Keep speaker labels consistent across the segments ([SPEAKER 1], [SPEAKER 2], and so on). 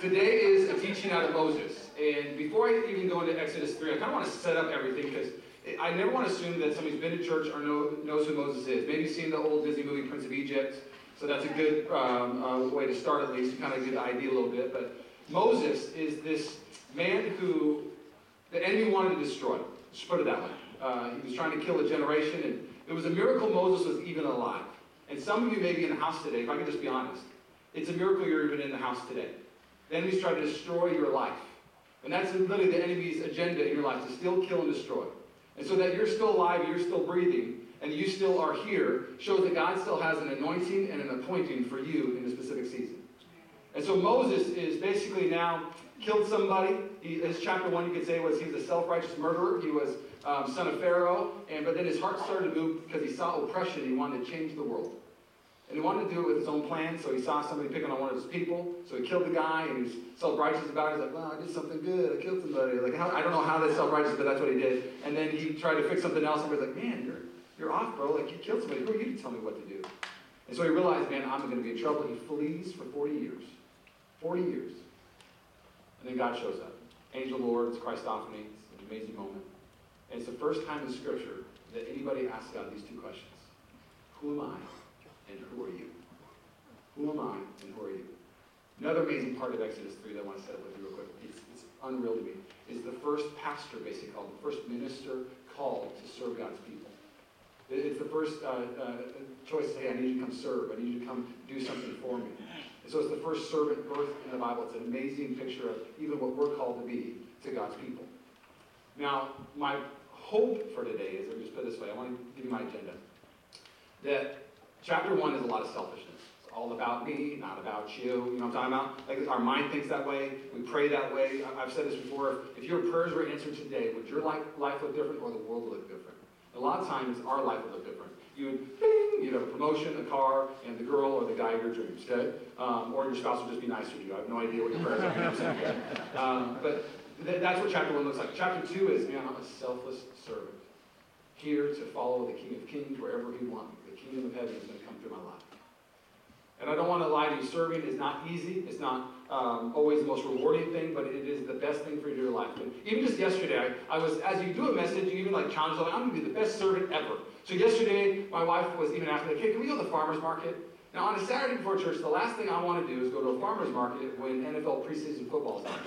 [SPEAKER 1] Today is a teaching out of Moses. And before I even go into Exodus 3, I kind of want to set up everything because I never want to assume that somebody's been to church or know, knows who Moses is. Maybe seen the old Disney movie Prince of Egypt. So that's a good um, uh, way to start at least, to kind of get the idea a little bit. But Moses is this man who the enemy wanted to destroy. Just put it that way. Uh, he was trying to kill a generation, and it was a miracle Moses was even alive. And some of you may be in the house today, if I can just be honest. It's a miracle you're even in the house today. The enemy's trying to destroy your life. And that's literally the enemy's agenda in your life, to still kill, and destroy. And so that you're still alive, you're still breathing, and you still are here, shows that God still has an anointing and an appointing for you in a specific season. And so Moses is basically now killed somebody. He, his chapter one, you could say, was he was a self-righteous murderer. He was um, son of Pharaoh, and but then his heart started to move because he saw oppression. He wanted to change the world. And he wanted to do it with his own plan, so he saw somebody picking on one of his people. So he killed the guy, and he's self-righteous about it. He's like, well, I did something good. I killed somebody. Like, how, I don't know how that's self-righteous, but that's what he did. And then he tried to fix something else, and was like, man, you're, you're off, bro. Like, you killed somebody. Who are you to tell me what to do? And so he realized, man, I'm going to be in trouble. He flees for 40 years. 40 years. And then God shows up. Angel Lord, it's Christophany. It's an amazing moment. And it's the first time in Scripture that anybody asks God these two questions Who am I? And who are you? Who am I and who are you? Another amazing part of Exodus 3 that I want to set with you real quick, it's, it's unreal to me, is the first pastor, basically called, the first minister called to serve God's people. It's the first uh, uh, choice to say, I need you to come serve. I need you to come do something for me. And so it's the first servant birth in the Bible. It's an amazing picture of even what we're called to be to God's people. Now, my hope for today is, me just put this way, I want to give you my agenda. That Chapter one is a lot of selfishness. It's all about me, not about you. You know what I'm talking about? Like our mind thinks that way. We pray that way. I've said this before. If your prayers were answered today, would your life, life look different or the world look different? A lot of times, our life would look different. You would, bing, you'd have a promotion, a car, and the girl or the guy of your dreams, okay? Um, or your spouse would just be nicer to you. I have no idea what your prayers are. Um, but th- that's what chapter one looks like. Chapter two is, man, I'm a selfless servant. Here to follow the King of Kings wherever he wants The kingdom of heaven is going to come through my life. And I don't want to lie to you, serving is not easy. It's not um, always the most rewarding thing, but it is the best thing for your life. And even just yesterday, I, I, was, as you do a message, you even like challenge, like, I'm going to be the best servant ever. So yesterday, my wife was even asking, like, hey, can we go to the farmer's market? Now, on a Saturday before church, the last thing I want to do is go to a farmer's market when NFL preseason football's on.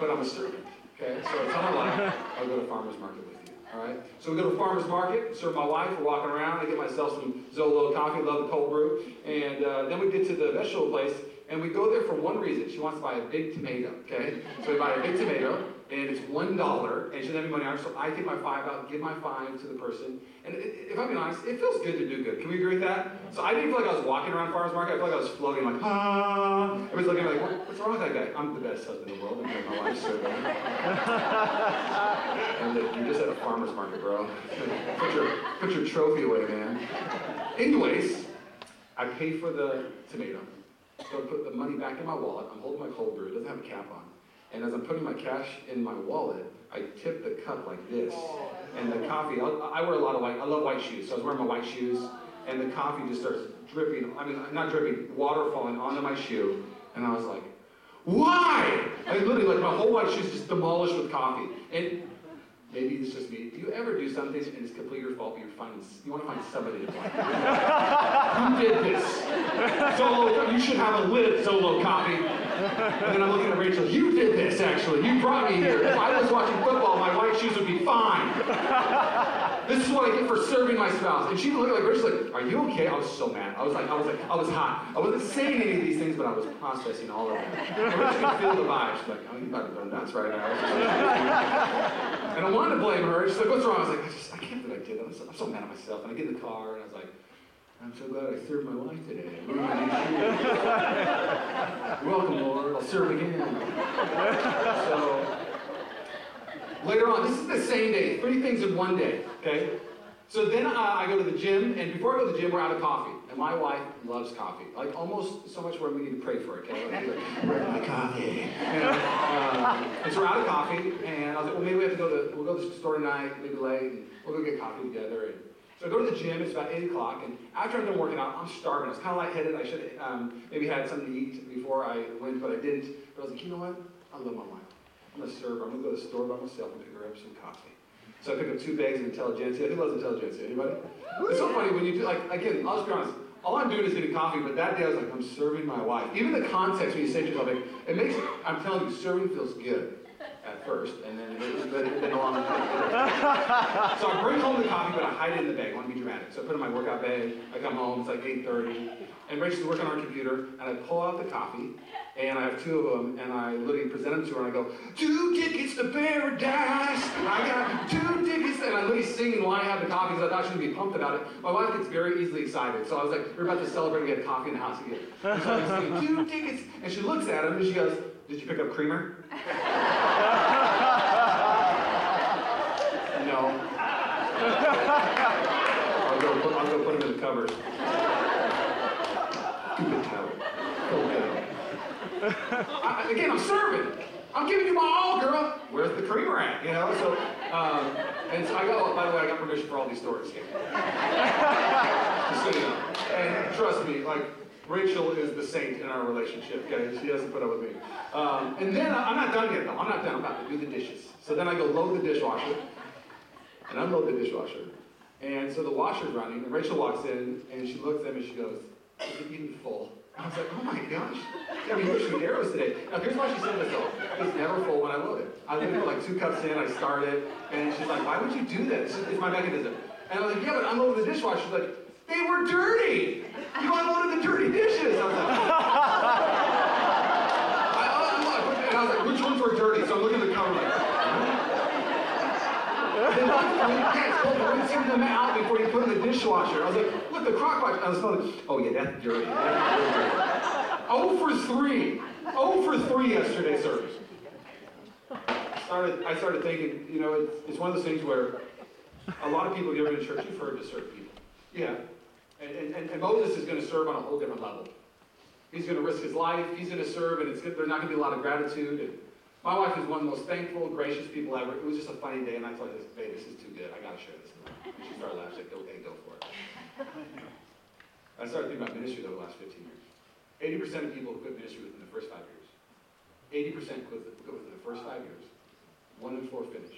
[SPEAKER 1] but I'm a servant, okay? So it's on my life, I'll go to farmer's market with you. all right. So we go to farmer's market, serve my wife, we're walking around, I get myself some Zolo coffee, love the cold brew. And uh, then we get to the vegetable place, and we go there for one reason. She wants to buy a big tomato, okay? So we buy a big tomato, and it's one dollar, and she doesn't have any money on her, so I take my five out, give my five to the person. And if I'm being honest, it feels good to do good. Can we agree with that? So I didn't feel like I was walking around farmer's market. I felt like I was floating, like, ah. Everybody's looking at me like, what's wrong with that guy? I'm the best husband in the world. I'm my wife's so good. and you're just at a farmer's market, bro. put, your, put your trophy away, man. Anyways, I pay for the tomato. So I put the money back in my wallet. I'm holding my cold brew. It doesn't have a cap on. And as I'm putting my cash in my wallet, I tip the cup like this. And the coffee, I, I wear a lot of white, I love white shoes. So I was wearing my white shoes, and the coffee just starts dripping. I mean, not dripping, water falling onto my shoe. And I was like, why? I literally, like my whole white shoes just demolished with coffee. And maybe it's just me. Do you ever do something and it's completely your fault, but you're finding, you want to find somebody to blame? Who did this? Zolo, you should have a lid, solo coffee. And then I'm looking at Rachel, you did this actually. You brought me here. If I was watching football, my white shoes would be fine. This is what I get for serving my spouse. And she looked like Rachel's like, are you okay? I was so mad. I was like, I was like, I was hot. I wasn't saying any of these things, but I was processing all of them. Rachel could feel the vibe. She's like, oh, you about to go nuts right now. and I wanted to blame her. She's like, what's wrong? I was like, I just, I can't believe I did that. I'm so, I'm so mad at myself. And I get in the car and I was like, I'm so glad I served my wife today. Welcome, Lord. I'll serve again. So, Later on, this is the same day, three things in one day, okay? So then uh, I go to the gym, and before I go to the gym, we're out of coffee. And my wife loves coffee, like almost so much where we need to pray for it, okay? Like, Where's my coffee? And, um, and so we're out of coffee, and I was like, well, maybe we have to go to, we'll go to the store tonight, maybe late, and we'll go get coffee together. And So I go to the gym, it's about 8 o'clock, and after I'm done working out, I'm starving. I was kind of lightheaded. I should have um, maybe had something to eat before I went, but I didn't. But I was like, you know what? I love my wife. I'm going to serve her. I'm going to go to the store by myself and pick her up some coffee. So I pick up two bags of intelligentsia. Who loves intelligentsia? Anybody? It's so funny when you do, like, again, I'll just be honest. All I'm doing is getting coffee, but that day I was like, I'm serving my wife. Even the context when you say to yourself, like, it makes, I'm telling you, serving feels good at first, and then but it's been a long time. so I bring home the coffee, but I hide it in the bag. I want to be dramatic. So I put it in my workout bag. I come home. It's like 8:30, and Rachel's working on her computer, and I pull out the coffee, and I have two of them, and I literally present them to her, and I go, two tickets to paradise. I got two tickets, and I literally singing while I have the coffee because I thought she would be pumped about it. My wife gets very easily excited, so I was like, we're about to celebrate and get coffee in the house again. And so I'm singing, two tickets, and she looks at him, and she goes, did you pick up creamer? no. I'll go, put, I'll go put him in the cupboard. Okay. I, again, I'm serving. I'm giving you my all, girl. Where's the creamer at? You know, so, um, and so I got, by the way, I got permission for all these stories here. So you know. And trust me, like, Rachel is the saint in our relationship, okay? She doesn't put up with me. Um, and then I'm not done yet, though. I'm not done. I'm about to do the dishes. So then I go load the dishwasher and unload the dishwasher. And so the washer's running, and Rachel walks in, and she looks at me, and she goes, is it even full? I was like, oh my gosh. I mean, you're shooting arrows today. Now, here's why she said this, though. It's never full when I load it. I leave it like two cups in, I start it, and she's like, why would you do that? It's my mechanism. And I was like, yeah, but unload the dishwasher. She's like, they were dirty. You unloaded the dirty dishes. I was like, I, I, I was like, which ones were dirty? So I'm looking at the cover like, then can't rinse them out before you put in the dishwasher. I was like, look, the crock pot. I was like, oh yeah, that's dirty. That's dirty. Oh for three. Oh for three yesterday service. Started, I started thinking, you know, it's, it's one of those things where a lot of people, ever been church, you've heard to serve people. Yeah. And, and, and Moses is going to serve on a whole different level. He's going to risk his life. He's going to serve, and there's not going to be a lot of gratitude. And my wife is one of the most thankful, gracious people ever. It was just a funny day, and I thought, "Babe, this is too good. I got to share this." And she started laughing. She's like, "Okay, go for it." I started thinking about ministry over the last 15 years. 80% of people quit ministry within the first five years. 80% quit within the first five years. One in four finish.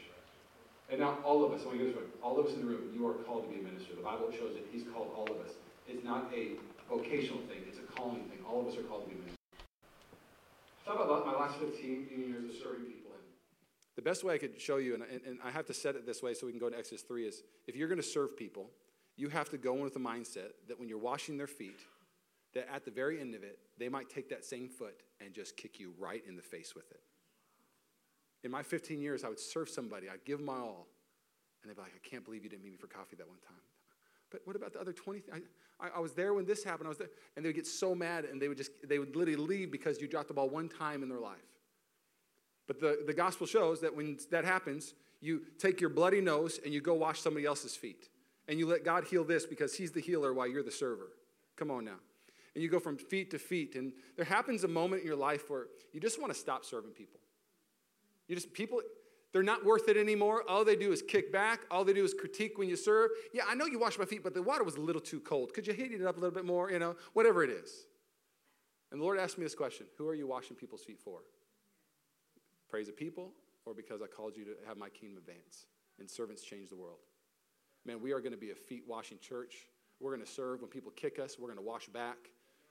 [SPEAKER 1] And now all of us, I want to get this right, all of us in the room, you are called to be a minister. The Bible shows that He's called all of us. It's not a vocational thing, it's a calling thing. All of us are called to be ministers. Talk about my last 15 years of serving people. The best way I could show you, and, and, and I have to set it this way so we can go to Exodus 3, is if you're going to serve people, you have to go in with the mindset that when you're washing their feet, that at the very end of it, they might take that same foot and just kick you right in the face with it. In my 15 years, I would serve somebody, I'd give my all, and they'd be like, I can't believe you didn't meet me for coffee that one time. But what about the other 20? I, I, I was there when this happened. I was there. And they would get so mad and they would just, they would literally leave because you dropped the ball one time in their life. But the, the gospel shows that when that happens, you take your bloody nose and you go wash somebody else's feet. And you let God heal this because He's the healer while you're the server. Come on now. And you go from feet to feet. And there happens a moment in your life where you just want to stop serving people. You just, people, they're not worth it anymore. All they do is kick back. All they do is critique when you serve. Yeah, I know you washed my feet, but the water was a little too cold. Could you heat it up a little bit more? You know, whatever it is. And the Lord asked me this question Who are you washing people's feet for? Praise of people, or because I called you to have my kingdom advance and servants change the world? Man, we are going to be a feet washing church. We're going to serve when people kick us, we're going to wash back.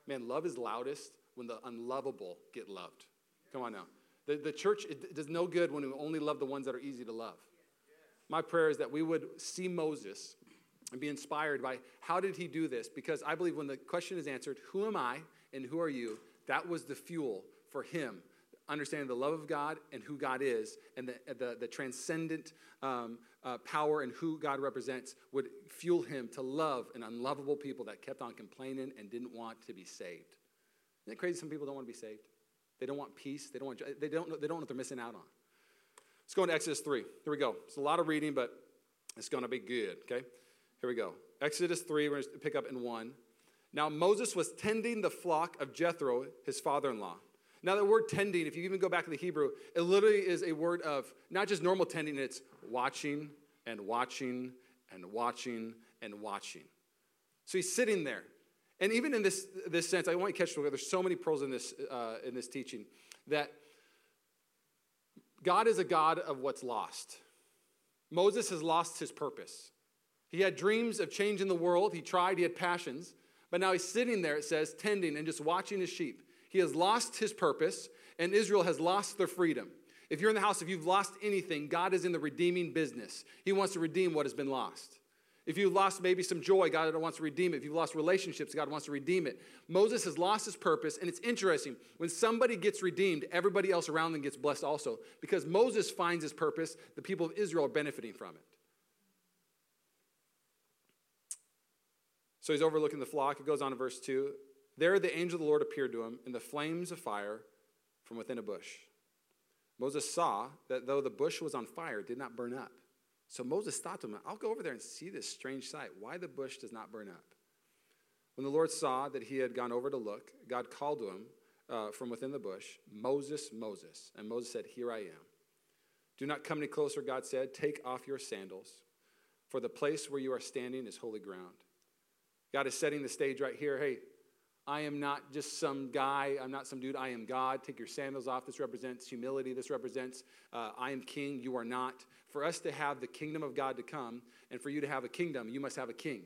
[SPEAKER 1] Man, love is loudest when the unlovable get loved. Come on now. The, the church, does no good when we only love the ones that are easy to love. My prayer is that we would see Moses and be inspired by how did he do this? Because I believe when the question is answered, who am I and who are you? That was the fuel for him, understanding the love of God and who God is, and the, the, the transcendent um, uh, power and who God represents would fuel him to love an unlovable people that kept on complaining and didn't want to be saved. Isn't it crazy some people don't want to be saved? They don't want peace. They don't, want, they don't, know, they don't know what they're missing out on. Let's go into Exodus 3. Here we go. It's a lot of reading, but it's going to be good, okay? Here we go. Exodus 3, we're going to pick up in 1. Now, Moses was tending the flock of Jethro, his father in law. Now, the word tending, if you even go back to the Hebrew, it literally is a word of not just normal tending, it's watching and watching and watching
[SPEAKER 2] and watching. So he's sitting there. And even in this, this sense, I want you to catch together. there's so many pearls in this, uh, in this teaching that God is a God of what's lost. Moses has lost his purpose. He had dreams of changing the world. He tried, he had passions. But now he's sitting there, it says, tending and just watching his sheep. He has lost his purpose, and Israel has lost their freedom. If you're in the house, if you've lost anything, God is in the redeeming business. He wants to redeem what has been lost. If you've lost maybe some joy, God wants to redeem it. If you've lost relationships, God wants to redeem it. Moses has lost his purpose, and it's interesting. When somebody gets redeemed, everybody else around them gets blessed also. Because Moses finds his purpose, the people of Israel are benefiting from it. So he's overlooking the flock. It goes on to verse 2. There the angel of the Lord appeared to him in the flames of fire from within a bush. Moses saw that though the bush was on fire, it did not burn up. So Moses thought to him, I'll go over there and see this strange sight, why the bush does not burn up. When the Lord saw that he had gone over to look, God called to him uh, from within the bush, Moses, Moses. And Moses said, Here I am. Do not come any closer, God said. Take off your sandals, for the place where you are standing is holy ground. God is setting the stage right here. Hey, I am not just some guy. I'm not some dude. I am God. Take your sandals off. This represents humility. This represents uh, I am king. You are not. For us to have the kingdom of God to come, and for you to have a kingdom, you must have a king.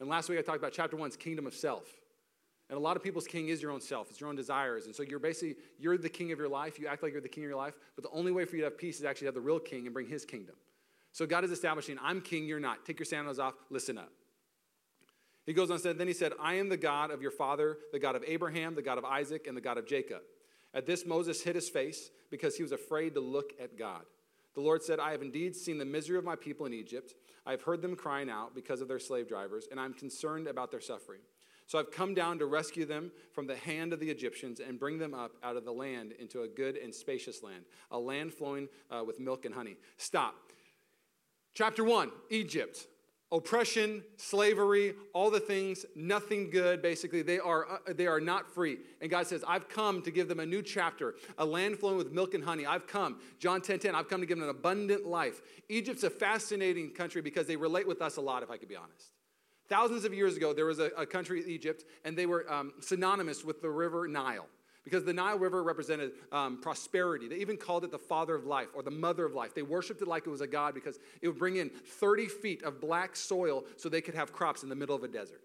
[SPEAKER 2] And last week I talked about chapter one's kingdom of self. And a lot of people's king is your own self, it's your own desires. And so you're basically, you're the king of your life. You act like you're the king of your life. But the only way for you to have peace is actually to have the real king and bring his kingdom. So God is establishing, I'm king, you're not. Take your sandals off, listen up. He goes on and said, Then he said, I am the God of your father, the God of Abraham, the God of Isaac, and the God of Jacob. At this, Moses hid his face because he was afraid to look at God. The Lord said, I have indeed seen the misery of my people in Egypt. I have heard them crying out because of their slave drivers, and I'm concerned about their suffering. So I've come down to rescue them from the hand of the Egyptians and bring them up out of the land into a good and spacious land, a land flowing uh, with milk and honey. Stop. Chapter 1 Egypt oppression, slavery, all the things, nothing good, basically. They are, uh, they are not free. And God says, I've come to give them a new chapter, a land flowing with milk and honey. I've come. John 10 10, I've come to give them an abundant life. Egypt's a fascinating country because they relate with us a lot, if I could be honest. Thousands of years ago, there was a, a country, Egypt, and they were um, synonymous with the river Nile because the Nile River represented um, prosperity. They even called it the father of life or the mother of life. They worshiped it like it was a god because it would bring in 30 feet of black soil so they could have crops in the middle of a desert.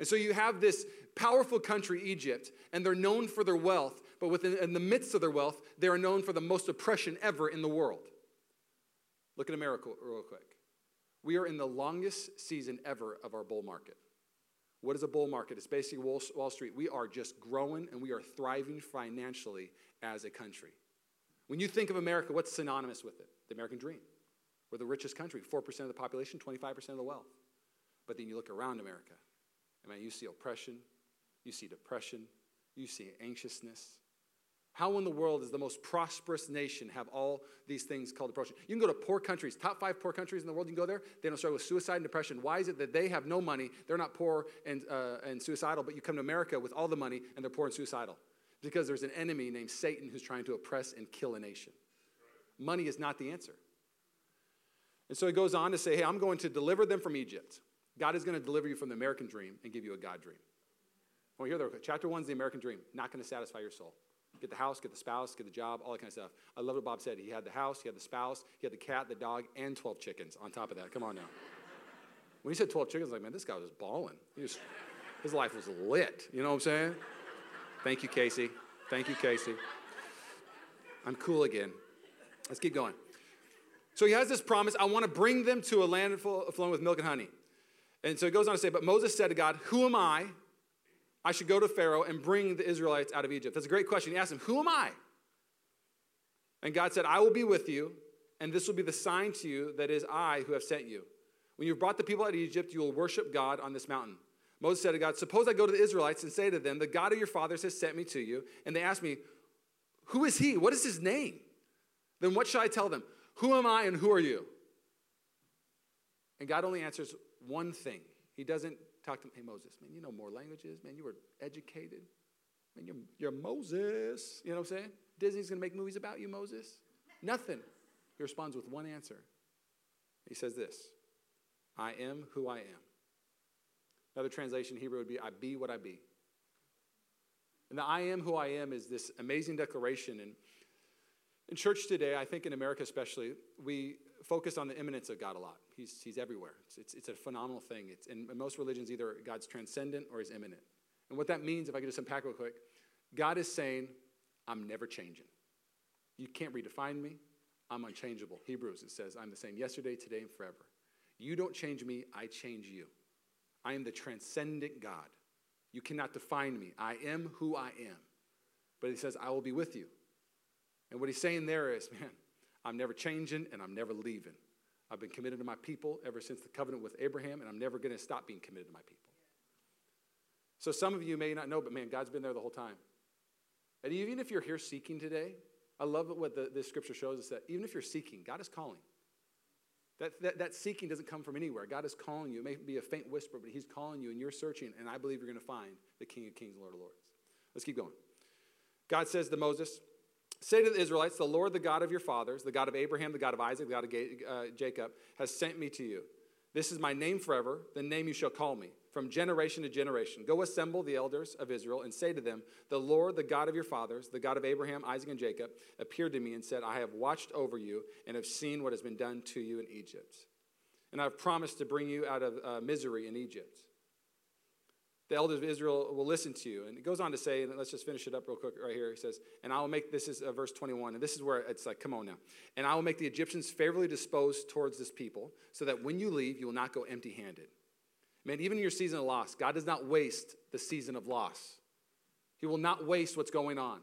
[SPEAKER 2] And so you have this powerful country, Egypt, and they're known for their wealth, but within in the midst of their wealth, they are known for the most oppression ever in the world. Look at America real quick. We are in the longest season ever of our bull market. What is a bull market? It's basically Wall, Wall Street. We are just growing and we are thriving financially as a country. When you think of America, what's synonymous with it? The American dream. We're the richest country, 4% of the population, 25% of the wealth. But then you look around America, and man, you see oppression, you see depression, you see anxiousness, how in the world does the most prosperous nation have all these things called depression? You can go to poor countries, top five poor countries in the world, you can go there, they don't struggle with suicide and depression. Why is it that they have no money, they're not poor and, uh, and suicidal, but you come to America with all the money and they're poor and suicidal? Because there's an enemy named Satan who's trying to oppress and kill a nation. Money is not the answer. And so he goes on to say, hey, I'm going to deliver them from Egypt. God is going to deliver you from the American dream and give you a God dream. Well, here, chapter one is the American dream, not going to satisfy your soul. Get the house, get the spouse, get the job, all that kind of stuff. I love what Bob said. He had the house, he had the spouse, he had the cat, the dog, and 12 chickens on top of that. Come on now. When he said 12 chickens, like, man, this guy was balling. Was, his life was lit. You know what I'm saying? Thank you, Casey. Thank you, Casey. I'm cool again. Let's keep going. So he has this promise I want to bring them to a land flowing with milk and honey. And so he goes on to say, But Moses said to God, Who am I I should go to Pharaoh and bring the Israelites out of Egypt? That's a great question. He asked him, Who am I? And God said, I will be with you, and this will be the sign to you that is I who have sent you. When you've brought the people out of Egypt, you will worship God on this mountain. Moses said to God, Suppose I go to the Israelites and say to them, The God of your fathers has sent me to you. And they ask me, Who is he? What is his name? Then what shall I tell them? Who am I and who are you? And God only answers one thing. He doesn't talk to him, hey, Moses, man, you know more languages, man, you were educated. Man, you're, you're Moses. You know what I'm saying? Disney's going to make movies about you, Moses. Nothing. He responds with one answer. He says this I am who I am. Another translation Hebrew would be, I be what I be. And the I am who I am is this amazing declaration. And in church today, I think in America especially, we focus on the immanence of God a lot. He's, he's everywhere. It's, it's, it's a phenomenal thing. It's, in, in most religions, either God's transcendent or he's immanent. And what that means, if I could just unpack real quick, God is saying, I'm never changing. You can't redefine me. I'm unchangeable. Hebrews, it says, I'm the same yesterday, today, and forever. You don't change me, I change you. I am the transcendent God. You cannot define me. I am who I am. But he says, I will be with you. And what he's saying there is, man, I'm never changing and I'm never leaving. I've been committed to my people ever since the covenant with Abraham, and I'm never going to stop being committed to my people. So some of you may not know, but man, God's been there the whole time. And even if you're here seeking today, I love what the, this scripture shows us that even if you're seeking, God is calling. That, that, that seeking doesn't come from anywhere. God is calling you. It may be a faint whisper, but He's calling you and you're searching, and I believe you're going to find the King of Kings and Lord of Lords. Let's keep going. God says to Moses, Say to the Israelites, the Lord, the God of your fathers, the God of Abraham, the God of Isaac, the God of uh, Jacob, has sent me to you. This is my name forever, the name you shall call me from generation to generation. Go assemble the elders of Israel and say to them, The Lord, the God of your fathers, the God of Abraham, Isaac, and Jacob, appeared to me and said, I have watched over you and have seen what has been done to you in Egypt. And I have promised to bring you out of uh, misery in Egypt. The elders of Israel will listen to you. And it goes on to say, and let's just finish it up real quick right here. He says, And I will make, this is uh, verse 21, and this is where it's like, come on now. And I will make the Egyptians favorably disposed towards this people, so that when you leave, you will not go empty handed. Man, even in your season of loss, God does not waste the season of loss. He will not waste what's going on.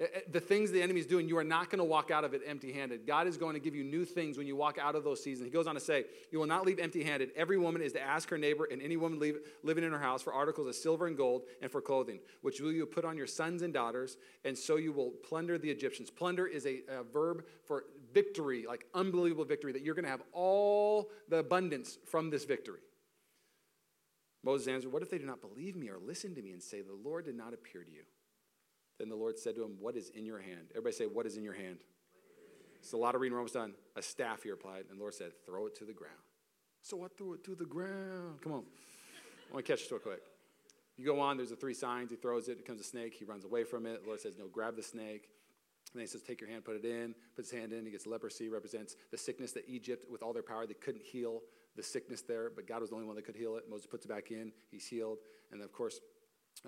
[SPEAKER 2] Eh, eh, the things the enemy is doing, you are not going to walk out of it empty handed. God is going to give you new things when you walk out of those seasons. He goes on to say, You will not leave empty handed. Every woman is to ask her neighbor and any woman leave, living in her house for articles of silver and gold and for clothing, which will you put on your sons and daughters, and so you will plunder the Egyptians. Plunder is a, a verb for victory, like unbelievable victory, that you're going to have all the abundance from this victory. Moses answered, What if they do not believe me or listen to me and say, The Lord did not appear to you? Then the Lord said to him, What is in your hand? Everybody say, What is in your hand? It's a lot of reading, almost done. A staff, he replied. And the Lord said, Throw it to the ground. So I threw it to the ground. Come on. I want to catch it real quick. You go on, there's the three signs. He throws it, it becomes a snake. He runs away from it. The Lord says, No, grab the snake. And then he says, Take your hand, put it in. Puts his hand in. He gets leprosy, represents the sickness that Egypt, with all their power, they couldn't heal the sickness there, but God was the only one that could heal it. Moses puts it back in, he's healed. And of course,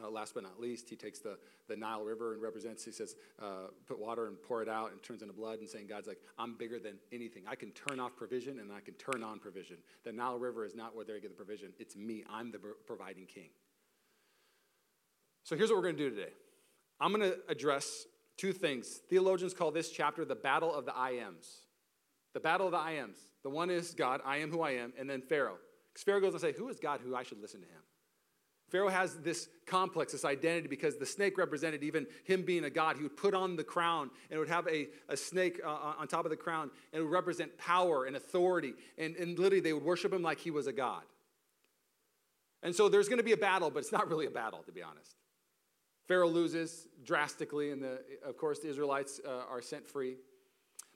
[SPEAKER 2] uh, last but not least, he takes the, the Nile River and represents, he says, uh, put water and pour it out and turns into blood and saying, God's like, I'm bigger than anything. I can turn off provision and I can turn on provision. The Nile River is not where they get the provision, it's me. I'm the providing king. So here's what we're going to do today I'm going to address two things. Theologians call this chapter the battle of the I ams. The battle of the I ams. The one is God, I am who I am, and then Pharaoh. Because Pharaoh goes and say, Who is God who I should listen to him? Pharaoh has this complex, this identity, because the snake represented even him being a god. He would put on the crown and would have a, a snake uh, on top of the crown, and it would represent power and authority. And, and literally, they would worship him like he was a god. And so there's going to be a battle, but it's not really a battle, to be honest. Pharaoh loses drastically, and the, of course, the Israelites uh, are sent free.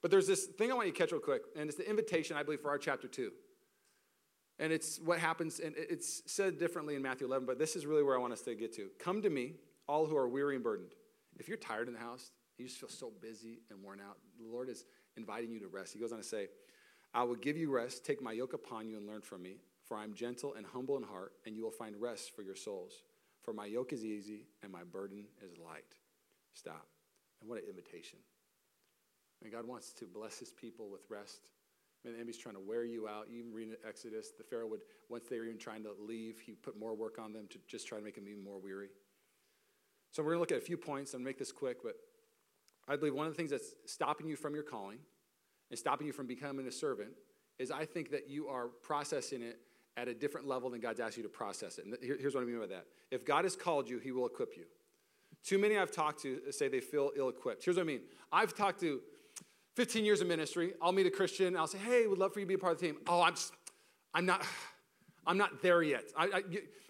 [SPEAKER 2] But there's this thing I want you to catch real quick, and it's the invitation, I believe, for our chapter 2. And it's what happens, and it's said differently in Matthew 11, but this is really where I want us to get to. Come to me, all who are weary and burdened. If you're tired in the house, you just feel so busy and worn out, the Lord is inviting you to rest. He goes on to say, I will give you rest. Take my yoke upon you and learn from me, for I am gentle and humble in heart, and you will find rest for your souls. For my yoke is easy and my burden is light. Stop. And what an invitation. And God wants to bless his people with rest. And the enemy's trying to wear you out. You even read in Exodus, the Pharaoh would, once they were even trying to leave, he put more work on them to just try to make them even more weary. So we're going to look at a few points and make this quick, but I believe one of the things that's stopping you from your calling and stopping you from becoming a servant is I think that you are processing it at a different level than God's asked you to process it. And here's what I mean by that. If God has called you, he will equip you. Too many I've talked to say they feel ill equipped. Here's what I mean I've talked to 15 years of ministry, I'll meet a Christian, I'll say, hey, would love for you to be a part of the team. Oh, I'm, I'm not, I'm not there yet. I,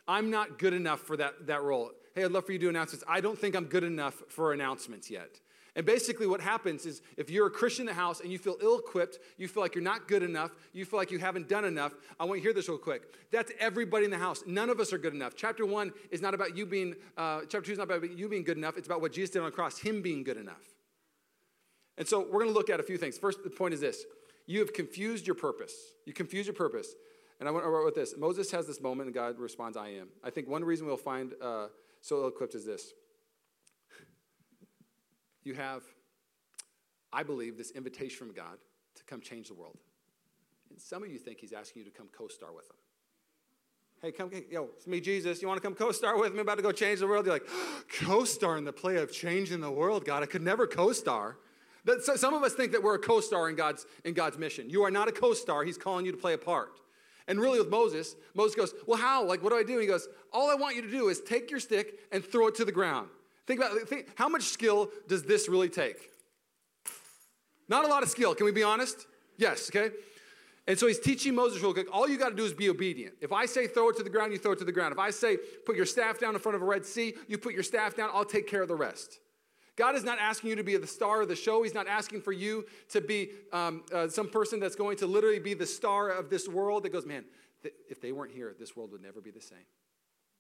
[SPEAKER 2] I, am not good enough for that, that role. Hey, I'd love for you to do announcements. I don't think I'm good enough for announcements yet. And basically, what happens is if you're a Christian in the house and you feel ill equipped, you feel like you're not good enough, you feel like you haven't done enough, I want you to hear this real quick. That's everybody in the house. None of us are good enough. Chapter one is not about you being, uh, chapter two is not about you being good enough, it's about what Jesus did on the cross, Him being good enough. And so we're going to look at a few things. First, the point is this you have confused your purpose. You confuse your purpose. And I wrote with this Moses has this moment, and God responds, I am. I think one reason we'll find uh, so ill equipped is this you have I believe, this invitation from God to come change the world. And some of you think he's asking you to come co star with him. Hey, come, yo, it's me, Jesus. You want to come co star with me? About to go change the world. You're like, co star in the play of changing the world, God. I could never co star. Some of us think that we're a co star in God's, in God's mission. You are not a co star, he's calling you to play a part. And really, with Moses, Moses goes, Well, how? Like, what do I do? He goes, All I want you to do is take your stick and throw it to the ground. Think about think, how much skill does this really take? Not a lot of skill. Can we be honest? Yes, okay? And so he's teaching Moses real quick. All you got to do is be obedient. If I say throw it to the ground, you throw it to the ground. If I say put your staff down in front of a Red Sea, you put your staff down, I'll take care of the rest. God is not asking you to be the star of the show. He's not asking for you to be um, uh, some person that's going to literally be the star of this world that goes, man, th- if they weren't here, this world would never be the same.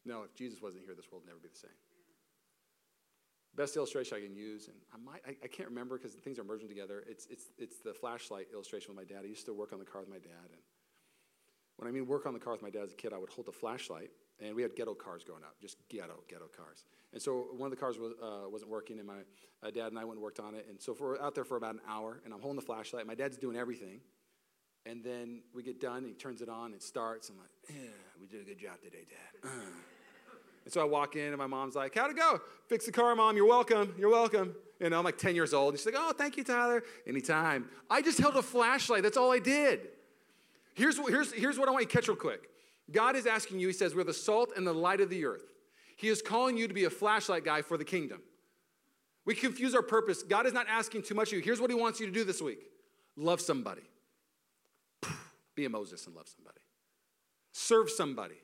[SPEAKER 2] No, if Jesus wasn't here, this world would never be the same. Best illustration I can use, and I might I, I can't remember because things are merging together. It's it's it's the flashlight illustration with my dad. I used to work on the car with my dad, and when I mean work on the car with my dad as a kid, I would hold the flashlight, and we had ghetto cars growing up, just ghetto ghetto cars. And so one of the cars was, uh, wasn't working, and my uh, dad and I went and worked on it. And so we're out there for about an hour, and I'm holding the flashlight. My dad's doing everything, and then we get done, and he turns it on, it starts. I'm like, yeah, we did a good job today, Dad. Uh. And so I walk in, and my mom's like, How'd it go? Fix the car, mom. You're welcome. You're welcome. Know, I'm like 10 years old. And she's like, Oh, thank you, Tyler. Anytime. I just held a flashlight. That's all I did. Here's, here's, here's what I want you to catch real quick God is asking you, He says, We're the salt and the light of the earth. He is calling you to be a flashlight guy for the kingdom. We confuse our purpose. God is not asking too much of you. Here's what He wants you to do this week love somebody. Be a Moses and love somebody. Serve somebody.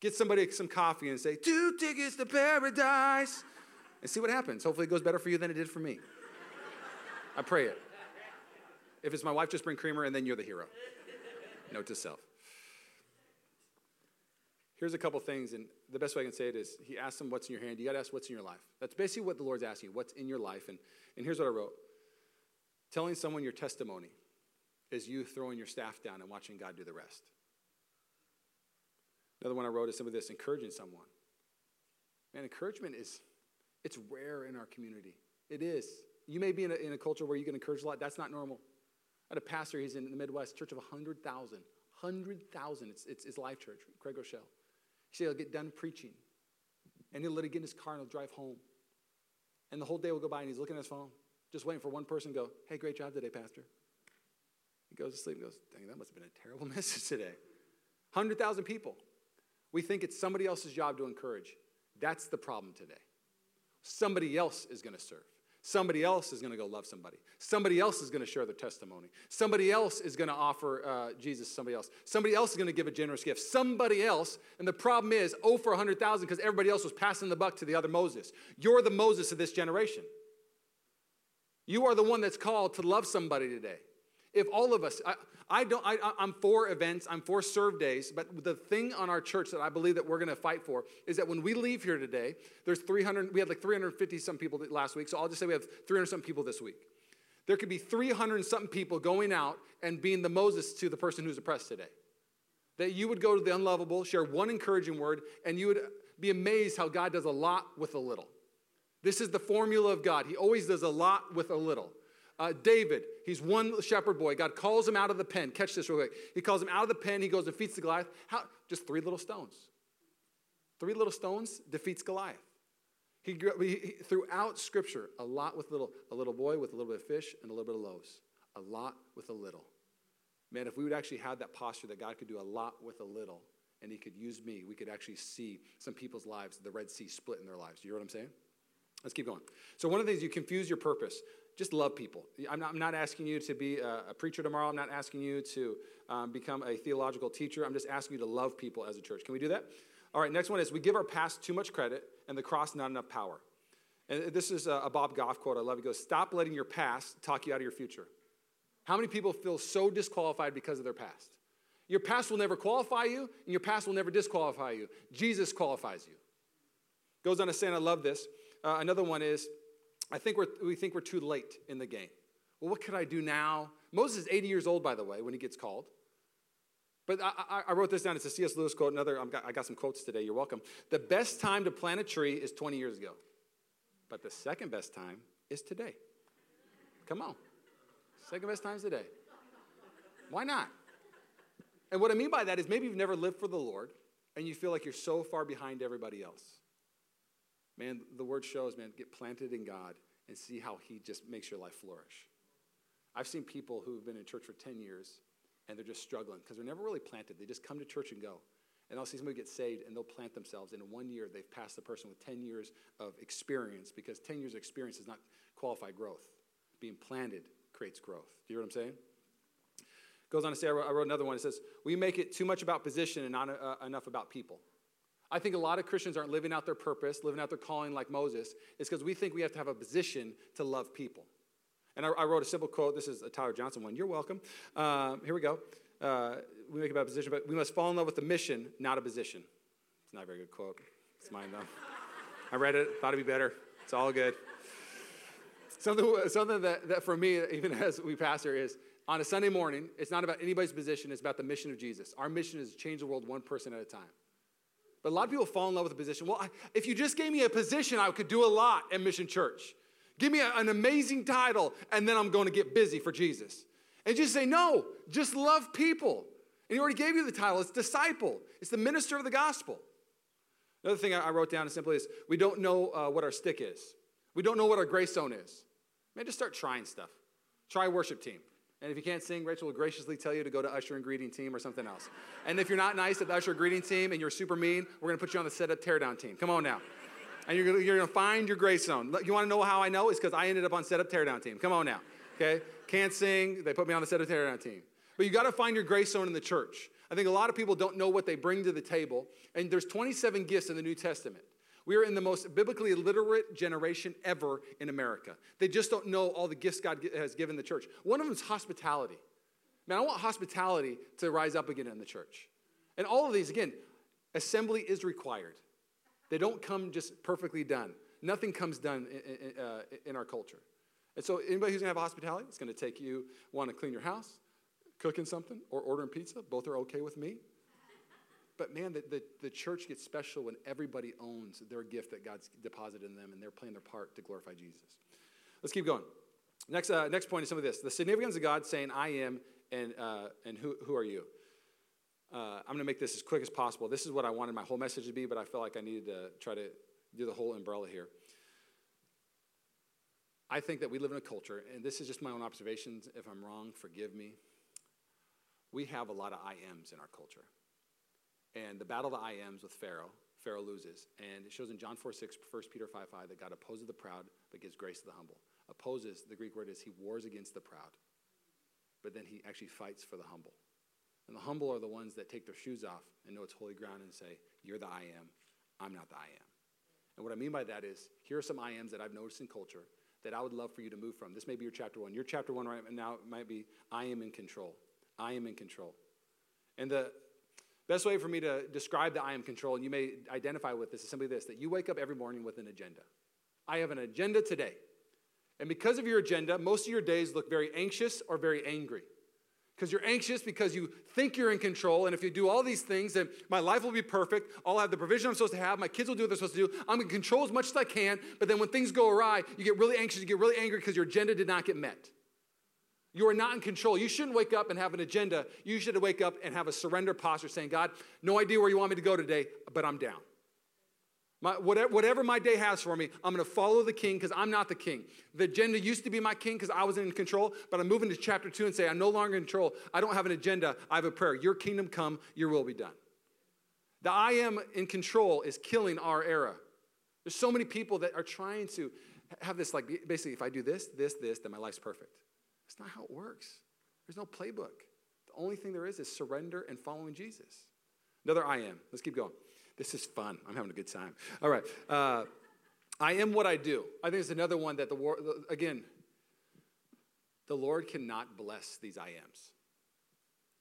[SPEAKER 2] Get somebody some coffee and say, two tickets to paradise. And see what happens. Hopefully it goes better for you than it did for me. I pray it. If it's my wife, just bring creamer and then you're the hero. Note to self. Here's a couple things, and the best way I can say it is he asked him, What's in your hand? You got to ask, What's in your life? That's basically what the Lord's asking you, What's in your life? And, and here's what I wrote Telling someone your testimony is you throwing your staff down and watching God do the rest. Another one I wrote is some of this encouraging someone. Man, encouragement is, it's rare in our community. It is. You may be in a, in a culture where you can encourage a lot. That's not normal. I had a pastor, he's in the Midwest, church of 100,000. 100,000. It's, it's his life church, Craig Groeschel. He said he'll get done preaching, and he'll let it get in his car and he'll drive home. And the whole day will go by and he's looking at his phone, just waiting for one person to go, Hey, great job today, Pastor. He goes to sleep and goes, Dang, that must have been a terrible message today. 100,000 people. We think it's somebody else's job to encourage. That's the problem today. Somebody else is going to serve. Somebody else is going to go love somebody. Somebody else is going to share their testimony. Somebody else is going to offer uh, Jesus somebody else. Somebody else is going to give a generous gift. Somebody else. And the problem is, oh for 100,000 because everybody else was passing the buck to the other Moses. You're the Moses of this generation. You are the one that's called to love somebody today. If all of us, I, I don't, I, I'm for events, I'm for serve days, but the thing on our church that I believe that we're going to fight for is that when we leave here today, there's 300, we had like 350 some people last week, so I'll just say we have 300 some people this week. There could be 300 something people going out and being the Moses to the person who's oppressed today. That you would go to the unlovable, share one encouraging word, and you would be amazed how God does a lot with a little. This is the formula of God. He always does a lot with a little. Uh, David, he's one shepherd boy. God calls him out of the pen. Catch this real quick. He calls him out of the pen. He goes and defeats the Goliath. How? Just three little stones. Three little stones defeats Goliath. He, he, throughout Scripture, a lot with little, a little boy with a little bit of fish and a little bit of loaves. A lot with a little. Man, if we would actually have that posture that God could do a lot with a little, and He could use me, we could actually see some people's lives, the Red Sea split in their lives. You hear what I'm saying? Let's keep going. So, one of the things you confuse your purpose just love people. I'm not, I'm not asking you to be a, a, preacher tomorrow. I'm not asking you to um, become a theological teacher. I'm just asking you to love people as a church. Can we do that? All right, next one is we give our past too much credit and the cross not enough power. And this is a Bob Goff quote I love. He goes, Stop letting your past talk you out of your future. How many people feel so disqualified because of their past? Your past will never qualify you, and your past will never disqualify you. Jesus qualifies you. Goes on to say, and I love this. Uh, another one is, I think we're, we think we're too late in the game. Well, what could I do now? Moses is 80 years old, by the way, when he gets called. But I, I, I wrote this down. It's a C.S. Lewis quote. Another, got, I got some quotes today. You're welcome. The best time to plant a tree is 20 years ago. But the second best time is today. Come on. Second best time is today. Why not? And what I mean by that is maybe you've never lived for the Lord and you feel like you're so far behind everybody else. Man, the word shows, man, get planted in God and see how He just makes your life flourish. I've seen people who've been in church for 10 years and they're just struggling because they're never really planted. They just come to church and go. And I'll see somebody get saved and they'll plant themselves. And in one year, they've passed the person with 10 years of experience because 10 years of experience does not qualify growth. Being planted creates growth. Do you hear what I'm saying? Goes on to say, I wrote, another one. It says, We make it too much about position and not uh, enough about people. I think a lot of Christians aren't living out their purpose, living out their calling like Moses. It's because we think we have to have a position to love people. And I, I wrote a simple quote. This is a Tyler Johnson one. You're welcome. Um, here we go. Uh, we make about position, but we must fall in love with the mission, not a position. It's not a very good quote. It's mine, though. I read it, thought it'd be better. It's all good. Something, something that, that for me, even as we pastor, is on a Sunday morning, it's not about anybody's position, it's about the mission of Jesus. Our mission is to change the world one person at a time. But a lot of people fall in love with a position. Well, I, if you just gave me a position, I could do a lot at Mission Church. Give me a, an amazing title, and then I'm going to get busy for Jesus. And just say, no, just love people. And he already gave you the title. It's disciple, it's the minister of the gospel. Another thing I wrote down is simply is we don't know uh, what our stick is. We don't know what our grace zone is. Man, just start trying stuff. Try worship team. And if you can't sing, Rachel will graciously tell you to go to usher and greeting team or something else. And if you're not nice at the usher greeting team and you're super mean, we're going to put you on the setup teardown team. Come on now. And you're going to find your grace zone. You want to know how I know? It's because I ended up on setup teardown team. Come on now. Okay? Can't sing. They put me on the setup teardown team. But you got to find your grace zone in the church. I think a lot of people don't know what they bring to the table. And there's 27 gifts in the New Testament. We are in the most biblically illiterate generation ever in America. They just don't know all the gifts God has given the church. One of them is hospitality. Man, I want hospitality to rise up again in the church. And all of these, again, assembly is required. They don't come just perfectly done. Nothing comes done in, in, uh, in our culture. And so, anybody who's gonna have hospitality, it's gonna take you want to clean your house, cooking something, or ordering pizza. Both are okay with me. But man, the, the, the, church gets special when everybody owns their gift that God's deposited in them and they're playing their part to glorify Jesus. Let's keep going. Next, uh, next point is some of this the significance of God saying, I am, and, uh, and who, who are you? Uh, I'm going to make this as quick as possible. This is what I wanted my whole message to be, but I felt like I needed to try to do the whole umbrella here. I think that we live in a culture, and this is just my own observations. If I'm wrong, forgive me. We have a lot of I ams in our culture. And the battle of the I ams with Pharaoh, Pharaoh loses. And it shows in John 4 6, 1 Peter 5 5, that God opposes the proud but gives grace to the humble. Opposes, the Greek word is he wars against the proud, but then he actually fights for the humble. And the humble are the ones that take their shoes off and know it's holy ground and say, You're the I am, I'm not the I am. And what I mean by that is, here are some I ams that I've noticed in culture that I would love for you to move from. This may be your chapter one. Your chapter one right now might be, I am in control. I am in control. And the best way for me to describe the I am control, and you may identify with this, is simply this that you wake up every morning with an agenda. I have an agenda today. And because of your agenda, most of your days look very anxious or very angry. Because you're anxious because you think you're in control, and if you do all these things, then my life will be perfect. I'll have the provision I'm supposed to have. My kids will do what they're supposed to do. I'm gonna control as much as I can. But then when things go awry, you get really anxious, you get really angry because your agenda did not get met. You are not in control. You shouldn't wake up and have an agenda. You should wake up and have a surrender posture saying, God, no idea where you want me to go today, but I'm down. My, whatever, whatever, my day has for me, I'm going to follow the king because I'm not the king. The agenda used to be my king because I was in control, but I'm moving to chapter two and say, I'm no longer in control. I don't have an agenda. I have a prayer. Your kingdom come, your will be done. The I am in control is killing our era. There's so many people that are trying to have this, like, basically, if I do this, this, this, then my life's perfect. That's not how it works. There's no playbook. The only thing there is is surrender and following Jesus. Another I am. Let's keep going. This is fun. I'm having a good time. All right. Uh, I am what I do. I think it's another one that the war, again, the Lord cannot bless these I ams.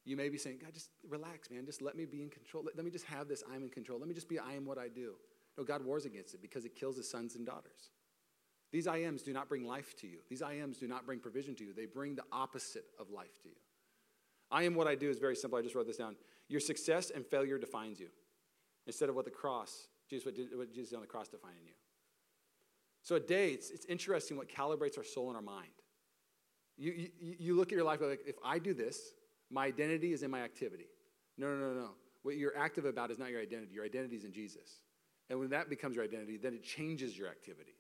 [SPEAKER 2] You may be saying, God, just relax, man. Just let me be in control. Let, let me just have this I'm in control. Let me just be I am what I do. No, God wars against it because it kills his sons and daughters. These I ams do not bring life to you. These I ams do not bring provision to you. They bring the opposite of life to you. I am what I do is very simple. I just wrote this down. Your success and failure defines you instead of what the cross, Jesus, what, did, what Jesus did on the cross defining you. So a day, it's, it's interesting what calibrates our soul and our mind. You, you, you look at your life like, if I do this, my identity is in my activity. No, no, no, no. What you're active about is not your identity. Your identity is in Jesus. And when that becomes your identity, then it changes your activity.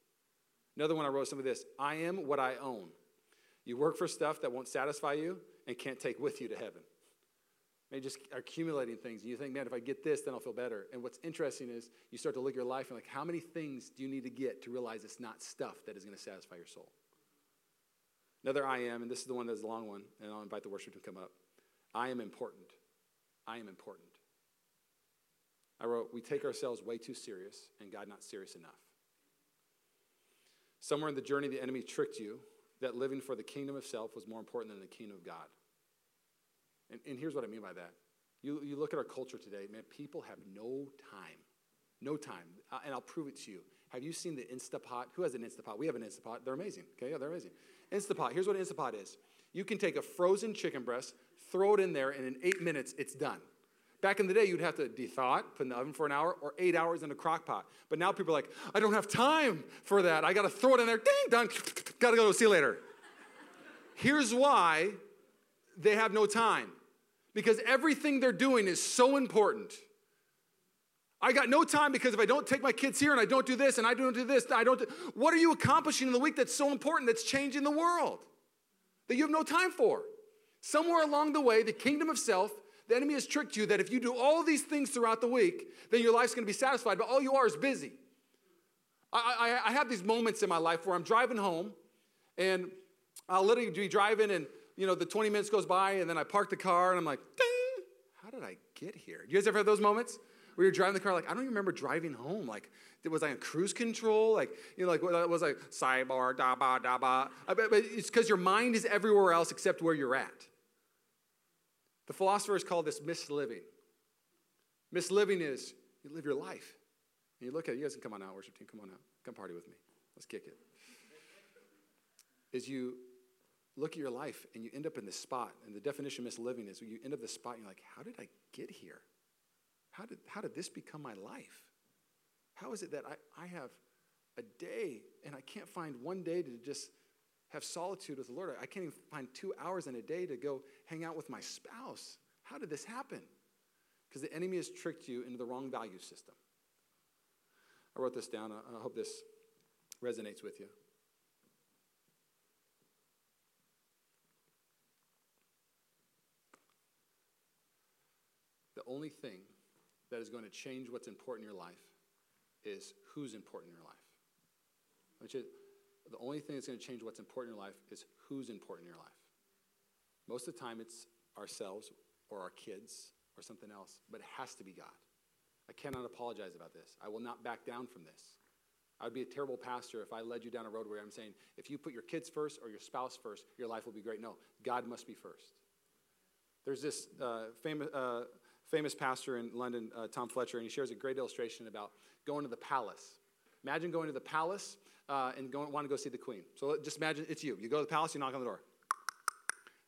[SPEAKER 2] Another one I wrote some of this I am what I own. You work for stuff that won't satisfy you and can't take with you to heaven. Maybe just accumulating things. And you think, man, if I get this, then I'll feel better. And what's interesting is you start to look at your life and like, how many things do you need to get to realize it's not stuff that is going to satisfy your soul? Another I am, and this is the one that's a long one, and I'll invite the worship to come up. I am important. I am important. I wrote, We take ourselves way too serious, and God not serious enough. Somewhere in the journey, the enemy tricked you that living for the kingdom of self was more important than the kingdom of God. And, and here's what I mean by that. You, you look at our culture today, man, people have no time. No time. Uh, and I'll prove it to you. Have you seen the Instapot? Who has an Instapot? We have an Instapot. They're amazing. Okay, yeah, they're amazing. Instapot. Here's what an Instapot is. You can take a frozen chicken breast, throw it in there, and in eight minutes, it's done. Back in the day, you'd have to de-thaw it, put in the oven for an hour, or eight hours in a crock pot. But now people are like, I don't have time for that. I got to throw it in there. Ding, done. got to go. See you later. Here's why they have no time because everything they're doing is so important. I got no time because if I don't take my kids here and I don't do this and I don't do this, I don't do, what are you accomplishing in the week that's so important that's changing the world that you have no time for? Somewhere along the way, the kingdom of self, the enemy has tricked you that if you do all these things throughout the week, then your life's gonna be satisfied, but all you are is busy. I, I, I have these moments in my life where I'm driving home and I'll literally be driving and you know the 20 minutes goes by and then I park the car and I'm like, ding, how did I get here? Do you guys ever have those moments? Where you're driving the car, like, I don't even remember driving home. Like, was I on cruise control? Like, you know, like, was I sidebar, da ba, da ba? It's because your mind is everywhere else except where you're at. The philosophers call this misliving. Misliving is you live your life. And you look at it, you guys can come on out, worship team, come on out. Come party with me. Let's kick it. Is you look at your life and you end up in this spot. And the definition of misliving is you end up in this spot and you're like, how did I get here? How did, how did this become my life? How is it that I, I have a day and I can't find one day to just have solitude with the Lord? I can't even find two hours in a day to go hang out with my spouse. How did this happen? Because the enemy has tricked you into the wrong value system. I wrote this down. I hope this resonates with you. The only thing that is going to change what's important in your life is who's important in your life. Which is, the only thing that's going to change what's important in your life is who's important in your life. Most of the time, it's ourselves or our kids or something else, but it has to be God. I cannot apologize about this. I will not back down from this. I would be a terrible pastor if I led you down a road where I'm saying, if you put your kids first or your spouse first, your life will be great. No, God must be first. There's this uh, famous, uh, famous pastor in London, uh, Tom Fletcher, and he shares a great illustration about going to the palace. Imagine going to the palace uh, and going, want to go see the queen. So just imagine it's you. You go to the palace, you knock on the door.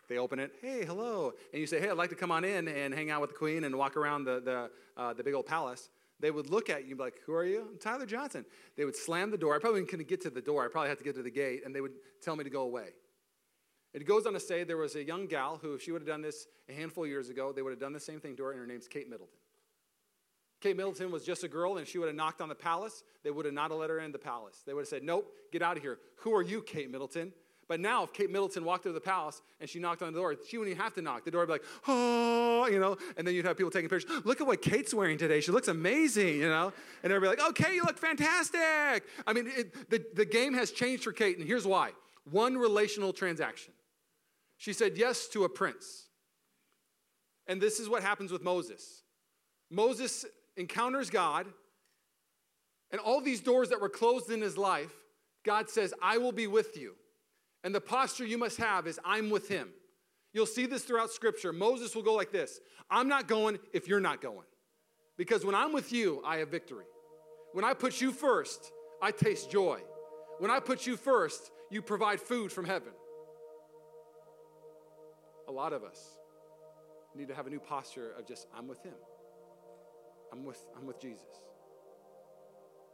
[SPEAKER 2] They open it. Hey, hello. And you say, hey, I'd like to come on in and hang out with the queen and walk around the, the, uh, the big old palace. They would look at you and be like, who are you? I'm Tyler Johnson. They would slam the door. I probably couldn't get to the door. I probably had to get to the gate, and they would tell me to go away. It goes on to say there was a young gal who, if she would have done this a handful of years ago, they would have done the same thing to her, and her name's Kate Middleton. Kate Middleton was just a girl, and she would have knocked on the palace. They would have not let her in the palace. They would have said, Nope, get out of here. Who are you, Kate Middleton? But now, if Kate Middleton walked into the palace and she knocked on the door, she wouldn't even have to knock. The door would be like, oh, you know, and then you'd have people taking pictures. Look at what Kate's wearing today. She looks amazing, you know? And everybody like, okay, you look fantastic. I mean, it, the, the game has changed for Kate, and here's why one relational transaction. She said yes to a prince. And this is what happens with Moses Moses encounters God, And all these doors that were closed in his life, God says, I will be with you. And the posture you must have is, I'm with him. You'll see this throughout scripture. Moses will go like this I'm not going if you're not going. Because when I'm with you, I have victory. When I put you first, I taste joy. When I put you first, you provide food from heaven. A lot of us need to have a new posture of just, I'm with him. I'm with, I'm with Jesus.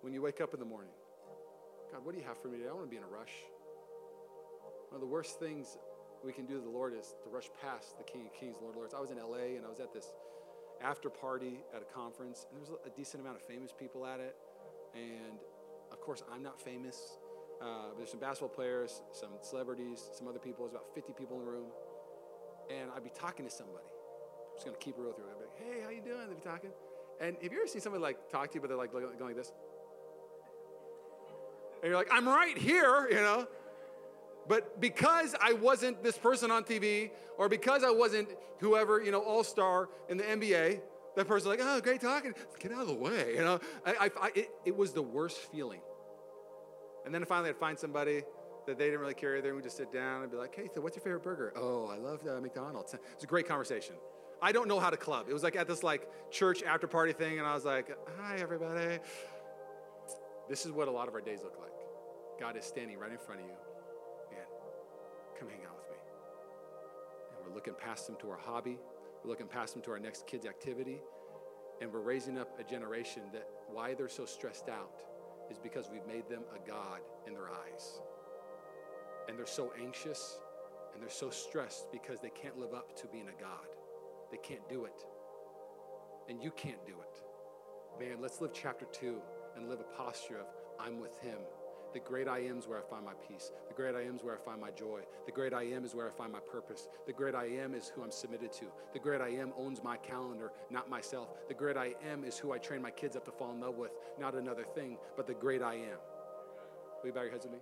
[SPEAKER 2] When you wake up in the morning, God, what do you have for me today? I don't want to be in a rush. One of the worst things we can do to the Lord is to rush past the King of Kings, Lord of Lords. I was in LA and I was at this after party at a conference, and there was a decent amount of famous people at it. And of course, I'm not famous. Uh, there's some basketball players, some celebrities, some other people. There's about 50 people in the room. And I'd be talking to somebody. I'm just going to keep it real through. I'd be like, hey, how you doing? They'd be talking. And have you ever seen somebody like talk to you, but they're like going like this? And you're like, I'm right here, you know? But because I wasn't this person on TV, or because I wasn't whoever, you know, all star in the NBA, that person like, oh, great talking. Get out of the way, you know. I, I, I, it, it was the worst feeling. And then finally, I'd find somebody that they didn't really care either, and we just sit down and be like, hey, so what's your favorite burger? Oh, I love uh, McDonald's. It's a great conversation. I don't know how to club. It was like at this like church after party thing, and I was like, hi, everybody. This is what a lot of our days look like. God is standing right in front of you Come hang out with me. And we're looking past them to our hobby, we're looking past them to our next kid's activity, and we're raising up a generation that why they're so stressed out is because we've made them a God in their eyes. And they're so anxious and they're so stressed because they can't live up to being a God. They can't do it. And you can't do it. Man, let's live chapter two and live a posture of I'm with Him the great I am is where I find my peace. The great I am is where I find my joy. The great I am is where I find my purpose. The great I am is who I'm submitted to. The great I am owns my calendar, not myself. The great I am is who I train my kids up to fall in love with, not another thing, but the great I am. Will you bow your heads with me?